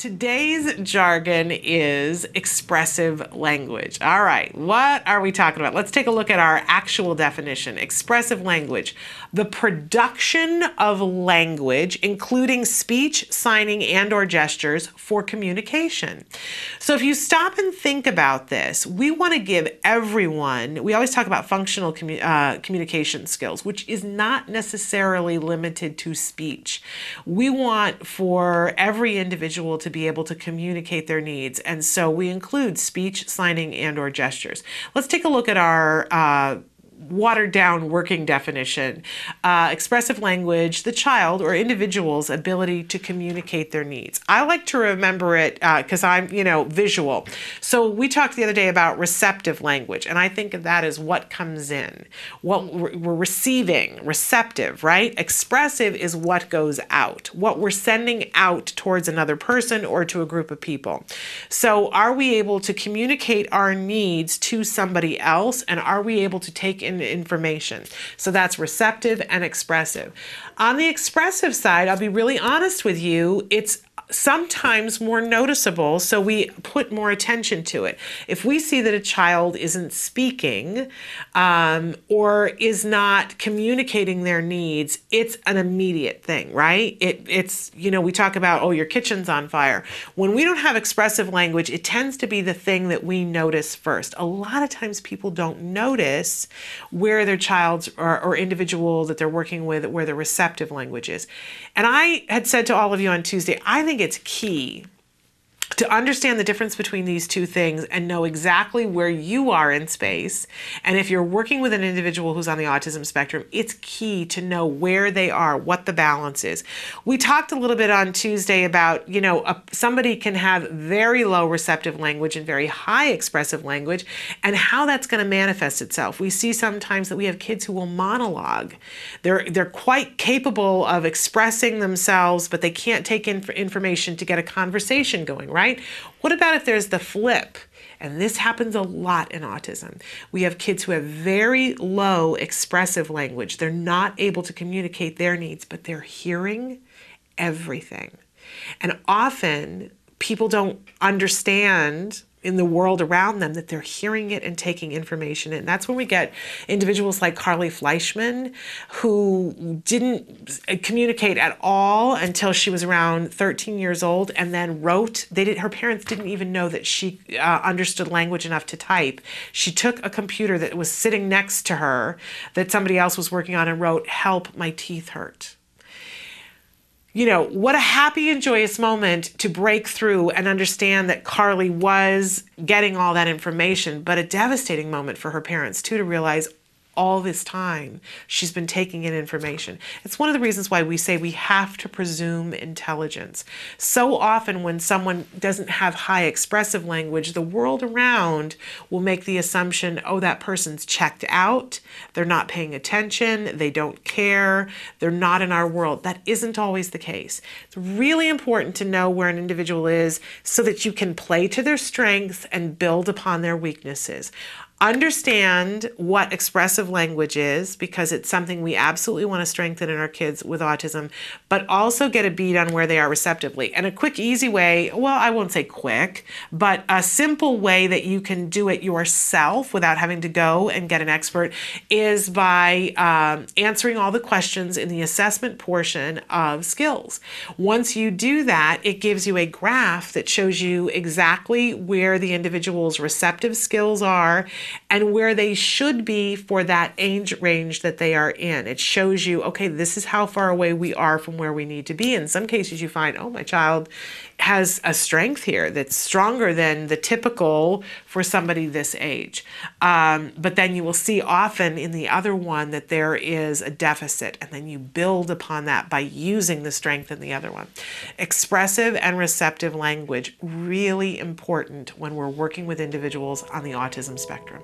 Today's jargon is expressive language. All right, what are we talking about? Let's take a look at our actual definition. Expressive language, the production of language, including speech, signing, and or gestures for communication. So if you stop and think about this, we want to give everyone, we always talk about functional commu- uh, communication skills, which is not necessarily limited to speech. We want for every individual to be able to communicate their needs. And so we include speech, signing, and or gestures. Let's take a look at our uh, watered down working definition uh, expressive language, the child or individual's ability to communicate their needs. I like to remember it because uh, I'm, you know, visual. So we talked the other day about receptive language, and I think of that as what comes in, what we're receiving, receptive, right? Expressive is what goes out, what we're sending out towards another person or to a group of people. So are we able to communicate our needs to somebody else, and are we able to take in information. So that's receptive and expressive. On the expressive side, I'll be really honest with you, it's sometimes more noticeable, so we put more attention to it. If we see that a child isn't speaking um, or is not communicating their needs, it's an immediate thing, right? It, it's, you know, we talk about, oh, your kitchen's on fire. When we don't have expressive language, it tends to be the thing that we notice first. A lot of times people don't notice where their child's or, or individual that they're working with, where the receptive language is. And I had said to all of you on Tuesday, I think it's key to understand the difference between these two things and know exactly where you are in space. And if you're working with an individual who's on the autism spectrum, it's key to know where they are, what the balance is. We talked a little bit on Tuesday about, you know, a, somebody can have very low receptive language and very high expressive language and how that's going to manifest itself. We see sometimes that we have kids who will monologue. They're they're quite capable of expressing themselves, but they can't take in information to get a conversation going, right? Right? What about if there's the flip? And this happens a lot in autism. We have kids who have very low expressive language. They're not able to communicate their needs, but they're hearing everything. And often people don't understand in the world around them that they're hearing it and taking information in. That's when we get individuals like Carly Fleischmann, who didn't communicate at all until she was around 13 years old, and then wrote. They did. Her parents didn't even know that she uh, understood language enough to type. She took a computer that was sitting next to her that somebody else was working on and wrote, "Help, my teeth hurt." You know, what a happy and joyous moment to break through and understand that Carly was getting all that information, but a devastating moment for her parents too to realize, all this time she's been taking in information. It's one of the reasons why we say we have to presume intelligence. So often, when someone doesn't have high expressive language, the world around will make the assumption oh, that person's checked out, they're not paying attention, they don't care, they're not in our world. That isn't always the case. It's really important to know where an individual is so that you can play to their strengths and build upon their weaknesses understand what expressive language is because it's something we absolutely want to strengthen in our kids with autism, but also get a beat on where they are receptively. And a quick, easy way well, I won't say quick, but a simple way that you can do it yourself without having to go and get an expert is by um, answering all the questions in the assessment portion of skills. Once you do that, it gives you a graph that shows you exactly where the individual's receptive skills are and where they should be for that age range that they are in. It shows you, okay, this is how far away we are from where we need to be. In some cases, you find, oh, my child has a strength here that's stronger than the typical for somebody this age. Um, but then you will see often in the other one that there is a deficit, and then you build upon that by using the strength in the other one. Expressive and receptive language, really important when we're working with individuals on the autism spectrum.